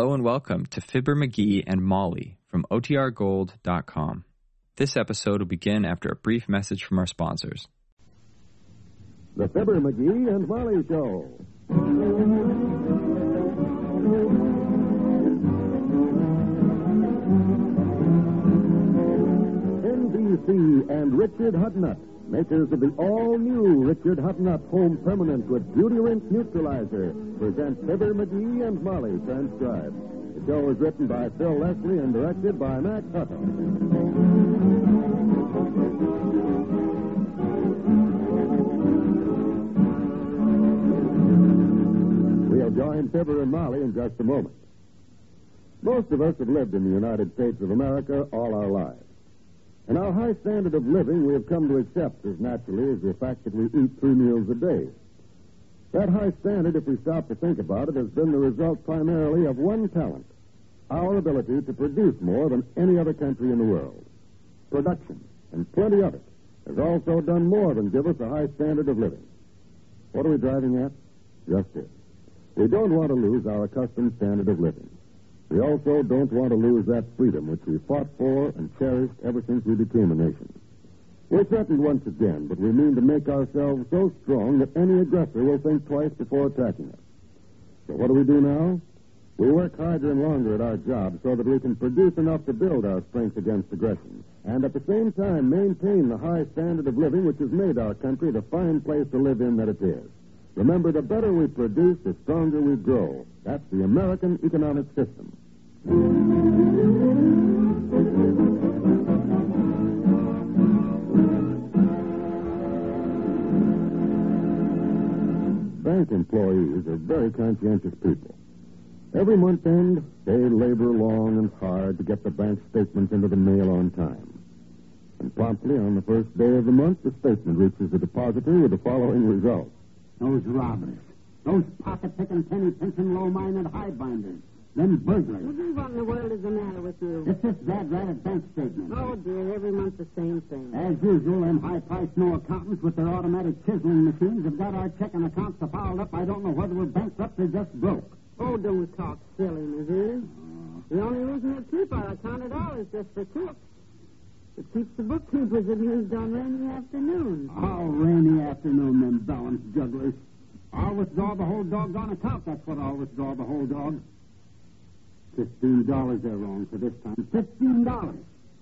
Hello and welcome to Fibber McGee and Molly from OTRGold.com. This episode will begin after a brief message from our sponsors. The Fibber McGee and Molly Show. NBC and Richard Hudnut, makers of the all-new Richard Hudnut Home Permanent with Beauty Rinse Neutralizer, present Fibber McGee and Molly transcribed. The show is written by Phil Leslie and directed by Max Hutto. We'll join Fibber and Molly in just a moment. Most of us have lived in the United States of America all our lives. And our high standard of living we have come to accept as naturally as the fact that we eat three meals a day. That high standard, if we stop to think about it, has been the result primarily of one talent our ability to produce more than any other country in the world. Production, and plenty of it, has also done more than give us a high standard of living. What are we driving at? Just this. We don't want to lose our accustomed standard of living. We also don't want to lose that freedom which we fought for and cherished ever since we became a nation. We're threatened once again, but we mean to make ourselves so strong that any aggressor will think twice before attacking us. So what do we do now? We work harder and longer at our job so that we can produce enough to build our strength against aggression, and at the same time maintain the high standard of living which has made our country the fine place to live in that it is. Remember, the better we produce, the stronger we grow. That's the American economic system. Bank employees are very conscientious people. Every month end, they labor long and hard to get the bank statements into the mail on time. And promptly on the first day of the month, the statement reaches the depositor with the following result. Those robbers. Those pocket-picking, penny-pinching, low-minded high-binders. Them burglars. What in the world is the matter with you? It's this bad ratted bank statement. Oh, dear, every month the same thing. As usual, them high-priced no accountants with their automatic chiseling machines have got our checking accounts so piled up I don't know whether we're bankrupt or just broke. Oh, don't talk silly, Missouri. The only reason we keep our account at all is just for tips. It keeps the bookkeepers amused on rainy afternoons. Oh, rainy afternoon, them balance jugglers. I'll withdraw the whole doggone account. That's what I'll withdraw the whole dog. Fifteen dollars they're wrong for this time. Fifteen dollars.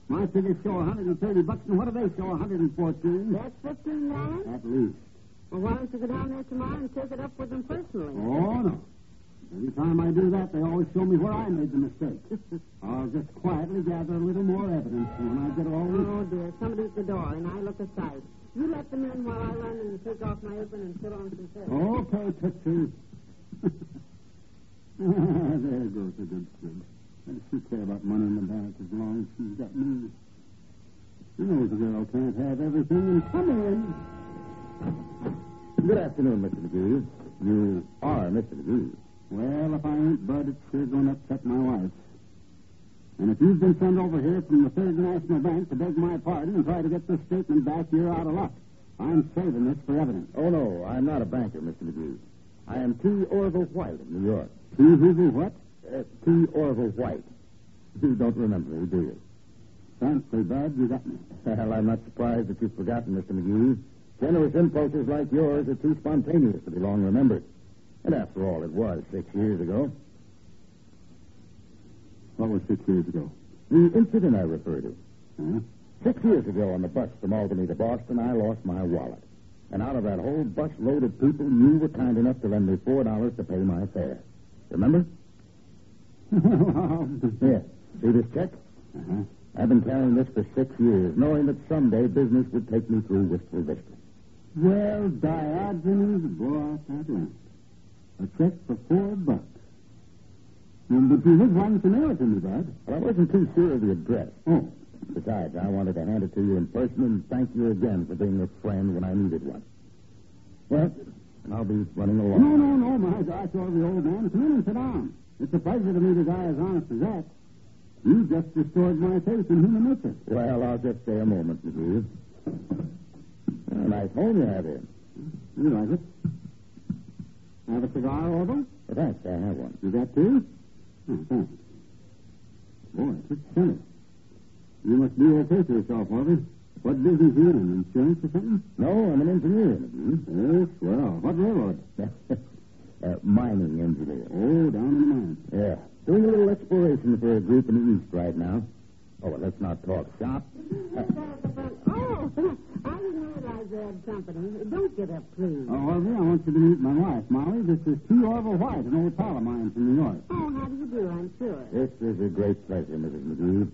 My figures show 130 bucks, and what do they show? 114. That's fifteen dollars? At least. Well, why don't you go down there tomorrow and take it up with them personally? Oh, no. Every time I do that, they always show me where I made the mistake. I'll just quietly gather a little more evidence, and when I get all... Oh, dear, somebody at the door, and I look aside. You let them in while I run and take off my apron and put on some shirts. Okay, Tootsie. there goes a good kid. What does she care about money in the bank as long as she's got me? She knows a girl can't have everything and come in. Good afternoon, Mr. McGee. You are Mr. McGee. Well, if I ain't, Bud, it's sure going to upset my wife. And if you've been sent over here from the Third National Bank to beg my pardon and try to get this statement back, you're out of luck. I'm saving this for evidence. Oh, no, I'm not a banker, Mr. McGee. I am T. Orville White of New York. T. Hoover what? Uh, T. Orville White. You don't remember me, do you? Frankly, Bud, you got me. Well, I'm not surprised that you've forgotten, Mr. McGee. Generous impulses like yours are too spontaneous to be long remembered. And after all, it was six years ago. What was six years ago? The incident I refer to. Huh? Six years ago on the bus from Albany to Boston, I lost my wallet. And out of that whole bus load of people, you were kind enough to lend me four dollars to pay my fare. Remember? Here, see this check? Uh-huh. I've been carrying this for six years, knowing that someday business would take me through Wistful Vista. Well, Diogenes, out that lamp. A check for four bucks. And but you would want to mail it to me, Bud. But I wasn't too sure of the address. Oh, Besides, I wanted to hand it to you in person and thank you again for being a friend when I needed one. Well, I'll be running along. no, no, no, my gosh, over the old man. Come in and sit down. It's a pleasure to meet a guy as honest as that. You just restored my faith in human nature. Well, I'll just stay a moment, McGee. A nice home you have here. You like it? Have a cigar, Orville? Well, thanks, I have one. You got two? Oh, thanks. Boy, it's center. You must be okay for yourself, Harvey. What business are you in? Insurance or something? No, I'm an engineer, McGee. Yes, well, what railroad? uh, mining engineer. Oh, down in the mines. Yeah. Doing a little exploration for a group in the east right now. Oh, well, let's not talk shop. Uh, Oh, I didn't realize they had company. Don't get up, please. Oh, Harvey, I want you to meet my wife, Molly. This is T. Orville White, an old pal of mine from New York. Oh, how do you do? I'm sure. this is a great pleasure, Mrs. McGee.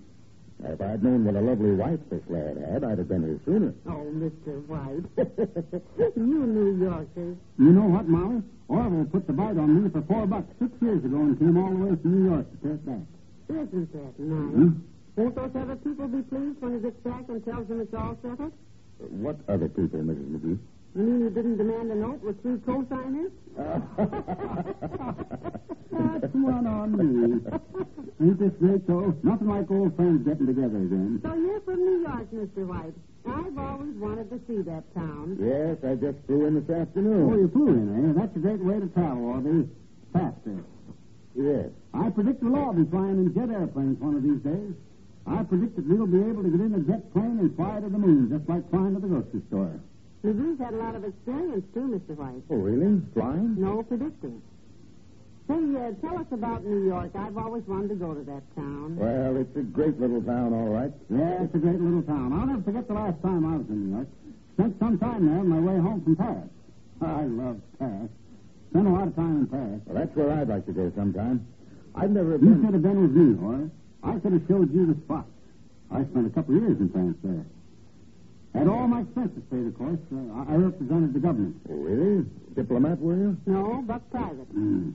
If I'd known what a lovely wife this lad had, I'd have been here sooner. Oh, Mr. White. you New Yorkers. You know what, Molly? Orville put the bite on me for four bucks six years ago and came all the way from New York to pay it back. Isn't that nice? Hmm? Won't those other people be pleased when he gets back and tells them it's all settled? What other people, Mrs. McGee? You mean you didn't demand a note with three co-signers? That's one on me. Ain't this great, though? Nothing like old friends getting together again. So you're from New York, Mr. White. I've always wanted to see that town. yes, I just flew in this afternoon. Oh, you flew in, eh? That's a great way to travel, Orville. Faster. Yes. I predict we'll all be flying in jet airplanes one of these days. I predict that we'll be able to get in a jet plane and fly to the moon, just like flying to the grocery store. McGee's had a lot of experience, too, Mr. White. Oh, really? Flying? No predicting. Say, uh, tell us about New York. I've always wanted to go to that town. Well, it's a great little town, all right. Yeah, it's a great little town. I'll never forget the last time I was in New York. Spent some time there on my way home from Paris. I love Paris. Spent a lot of time in Paris. Well, that's where I'd like to go sometime. I've never You been. should have been with me, Horace. I could have showed you the spots. I spent a couple of years in France there. Had all my expenses paid, of course. Uh, I I represented the government. Oh, really? Diplomat, were you? No, but private. Mm.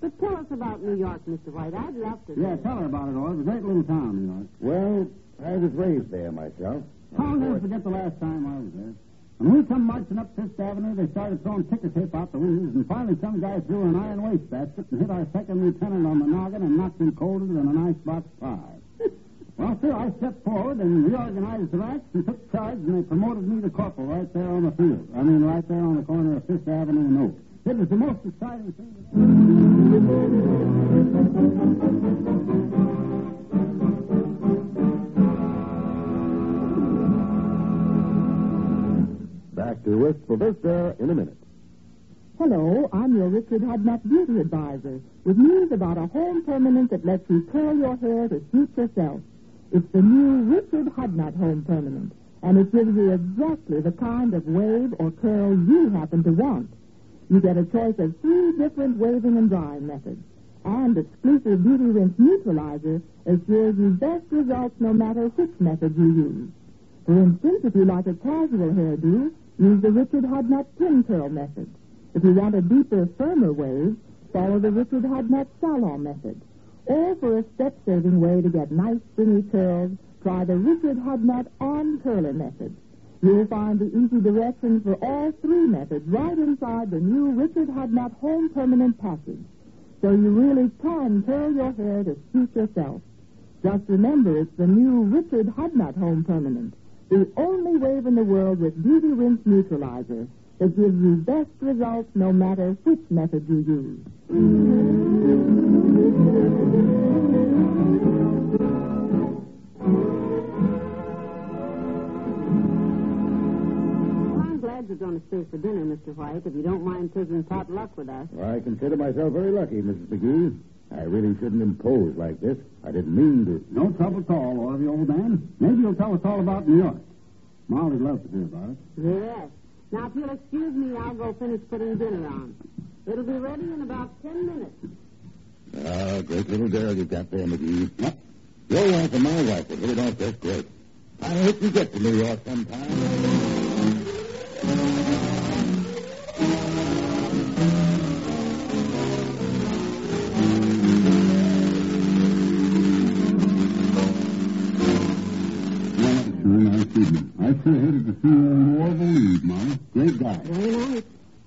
But tell us about New York, Mr. White. I'd love to. Yeah, tell her about it, Horace. A great little town, New York. Well, I was raised there myself. I'll never forget the last time I was there. When we come marching up Fifth Avenue, they started throwing ticker tape out the windows, and finally some guy threw an iron wastebasket and hit our second lieutenant on the noggin and knocked him colder than an icebox pie. well, sir, I stepped forward and reorganized the ranks and took charge, and they promoted me to corporal right there on the field. I mean, right there on the corner of Fifth Avenue and Oak. It was the most exciting thing. Back to Wistful Vista in a minute. Hello, I'm your Richard Hudnut Beauty Advisor with news about a home permanent that lets you curl your hair to suit yourself. It's the new Richard Hudnut Home Permanent, and it gives you exactly the kind of wave or curl you happen to want. You get a choice of three different waving and drying methods, and exclusive Beauty Rinse Neutralizer assures you best results no matter which method you use. For instance, if you like a casual hairdo, use the Richard Hudnut Pin Curl method. If you want a deeper, firmer wave, follow the Richard Hudnut Salon method. Or for a step-saving way to get nice, stringy curls, try the Richard Hudnut On Curler method. You'll find the easy directions for all three methods right inside the new Richard Hudnut Home Permanent package. So you really can curl your hair to suit yourself. Just remember, it's the new Richard Hudnut Home Permanent, the only wave in the world with Beauty Rinse Neutralizer that gives you best results no matter which method you use. Going to stay for dinner, Mr. White, if you don't mind taking pot luck with us. Well, I consider myself very lucky, Mrs. McGee. I really shouldn't impose like this. I didn't mean to. No trouble at all, Orville, old man. Maybe you'll tell us all about New York. Molly'd love to hear about it. Yes. Now, if you'll excuse me, I'll go finish putting dinner on. It'll be ready in about ten minutes. Ah, great little girl you've got there, McGee. Yep. Your wife and my wife will hit it off just great. I hope you get to New York sometime. Evening. I sure hated to see old Orville leave, Molly. Great guy. Very nice.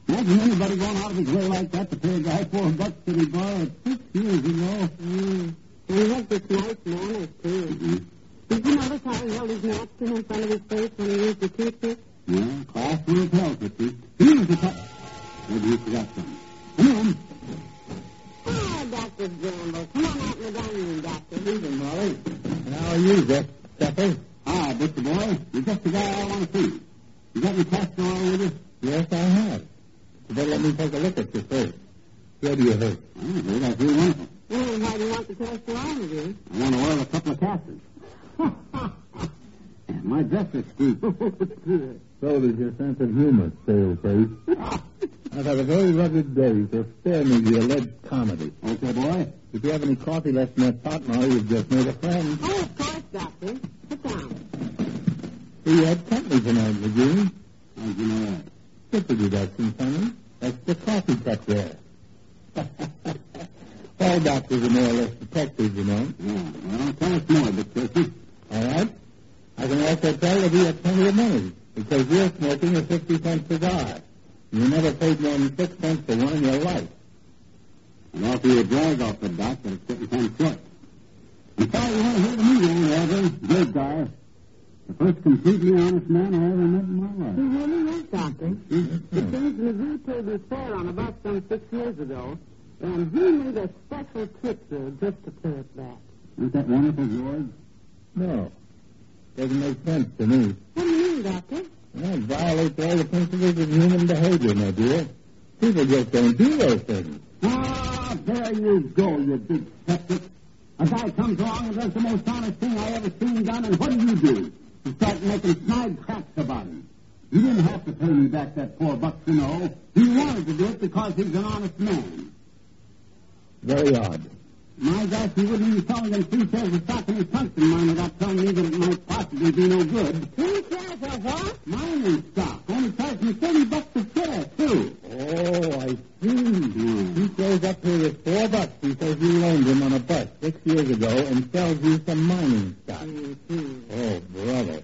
Imagine anybody going out of his way like that to pay a guy four bucks that he borrowed six years ago. Mm. And he had this nice manners, too. Did you notice how he held his napkin in front of his face when he used the toothpick? Yeah, class will tell, Christy. Here's the cup. Maybe you forgot something. Come on. Oh, Dr. gamble. Come on out in the dining room, Doctor. Evening, Molly. How are you, Dick? Ah, Steffi? Hi, Butcher boy. You're just the guy I want to see. You got any castor oil with you? Yes, I have. You better let me take a look at you first. Where do you hurt? Oh, great. I feel wonderful. Well, why do you want the castor oil with you? I want to oil a couple of castors. My dress is squeaked. So does your sense of humor, stale face. I've had a very rugged day, so spare me the alleged comedy. Okay, boy. If you have any coffee left in that pot, Molly, you've just made a friend. Oh, of course, Doctor. We had company tonight, McGee. How'd you know that? You'd have some funny. That's the coffee cup there. All doctors are more or less detectives, you know. Yeah. Well, tell us more, Dick Tracy. All right? I can also tell that he had plenty of money, because you're smoking a 50-cent cigar. You never paid more than six cents for one in your life. And offer you a drag off the dock, first completely honest man I ever met in my He life. really is, Doctor. It seems McGee paid his fare on a bus some six years ago, and he made a special trip there just to pay it back. Isn't that wonderful, George? No. Doesn't make sense to me. What do you mean, Doctor? Well, it violates all the principles of human behavior, my dear. People just don't do those things. Ah, there you go, you big skeptic. A guy comes along and does the most honest thing I ever seen done, and what do you do? You start making snide cracks about him. You didn't have to pay me back that four bucks, you know. He wanted to do it because he's an honest man. Very odd. My gosh, he wouldn't even sell them three shares of stock in his tungsten mine without telling me that it might possibly be no good. Three shares of what? Mining stock. Only charged me 30 bucks a share, too. Oh, I see. He shows up here with four bucks he says you loaned him on a bus six years ago and sells you some mining stock. Oh, brother.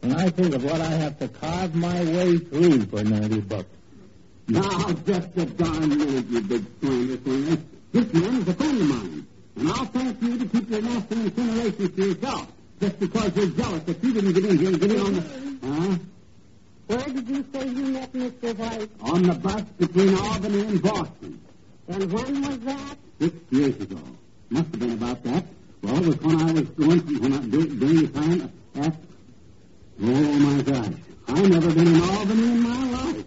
When I think of what I have to carve my way through for 90 bucks. Now, just a darn minute, you big slander slinger. This man is a friend of mine, and I'll thank you to keep your nasty insinuations to yourself, just because you're jealous that you didn't get in here and get in on the... Huh? Where did you say you met Mr. White? On the bus between Albany and Boston, And when was that? six years ago. Must have been about that. Well, it was when I was going, when I, during the time, that... Oh, my gosh. I've never been in Albany in my life.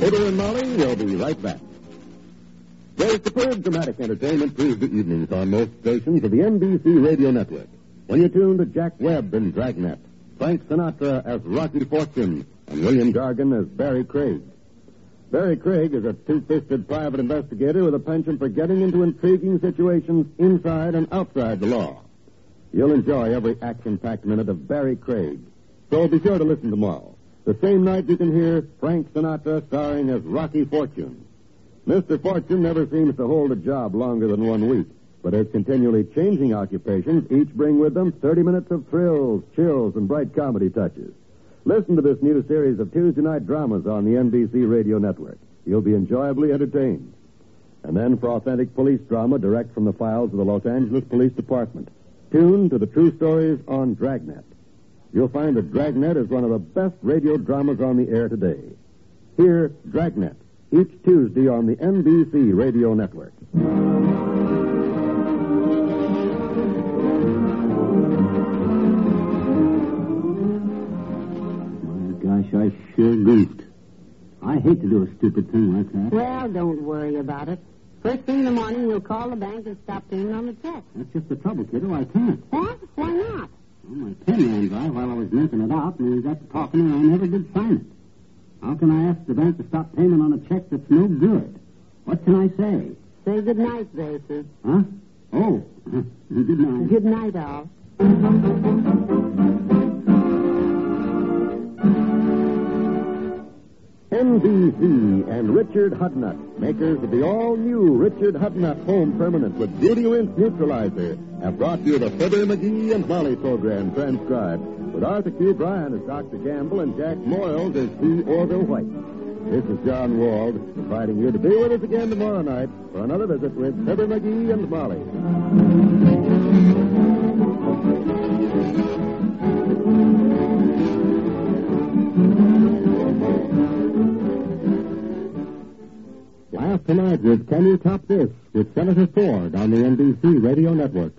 Fibber and Molly will be right back. There's superb dramatic entertainment Tuesday evenings on most stations of the NBC radio network. When you tune to Jack Webb in Dragnet, Frank Sinatra as Rocky Fortune, and William Gargan as Barry Craig. Barry Craig is a two-fisted private investigator with a penchant for getting into intriguing situations inside and outside the law. You'll enjoy every action-packed minute of Barry Craig. So be sure to listen tomorrow. The same night you can hear Frank Sinatra starring as Rocky Fortune. Mr. Fortune never seems to hold a job longer than one week, but his continually changing occupations each bring with them 30 minutes of thrills, chills, and bright comedy touches. Listen to this new series of Tuesday night dramas on the NBC Radio Network. You'll be enjoyably entertained. And then for authentic police drama direct from the files of the Los Angeles Police Department. Tune to the true stories on Dragnet. You'll find that Dragnet is one of the best radio dramas on the air today. Hear Dragnet each Tuesday on the NBC Radio Network. My gosh, I sure goofed. I hate to do a stupid thing like that. Well, don't worry about it. First thing in the morning, we'll call the bank and stop paying on the check. That's just the trouble, kiddo. I can't. What? Why not? Well, my pen ran dry while I was making it out, and we got to talking, and I never did sign it. How can I ask the bank to stop payment on a check that's no good? What can I say? Say good night, Gracie. Huh? Oh, good night. Good night, all. NBC and Richard Hudnut, makers of the all-new Richard Hudnut Home Permanent with Beauty Rinse Neutralizer, have brought you the Fibber McGee and Molly program transcribed with Arthur Q. Bryan as Dr. Gamble and Jack Moyles as E. Orville White. This is John Wald inviting you to be with us again tomorrow night for another visit with Fibber McGee and Molly. Last tonight was Can You Top This with Senator Ford on the NBC Radio Network.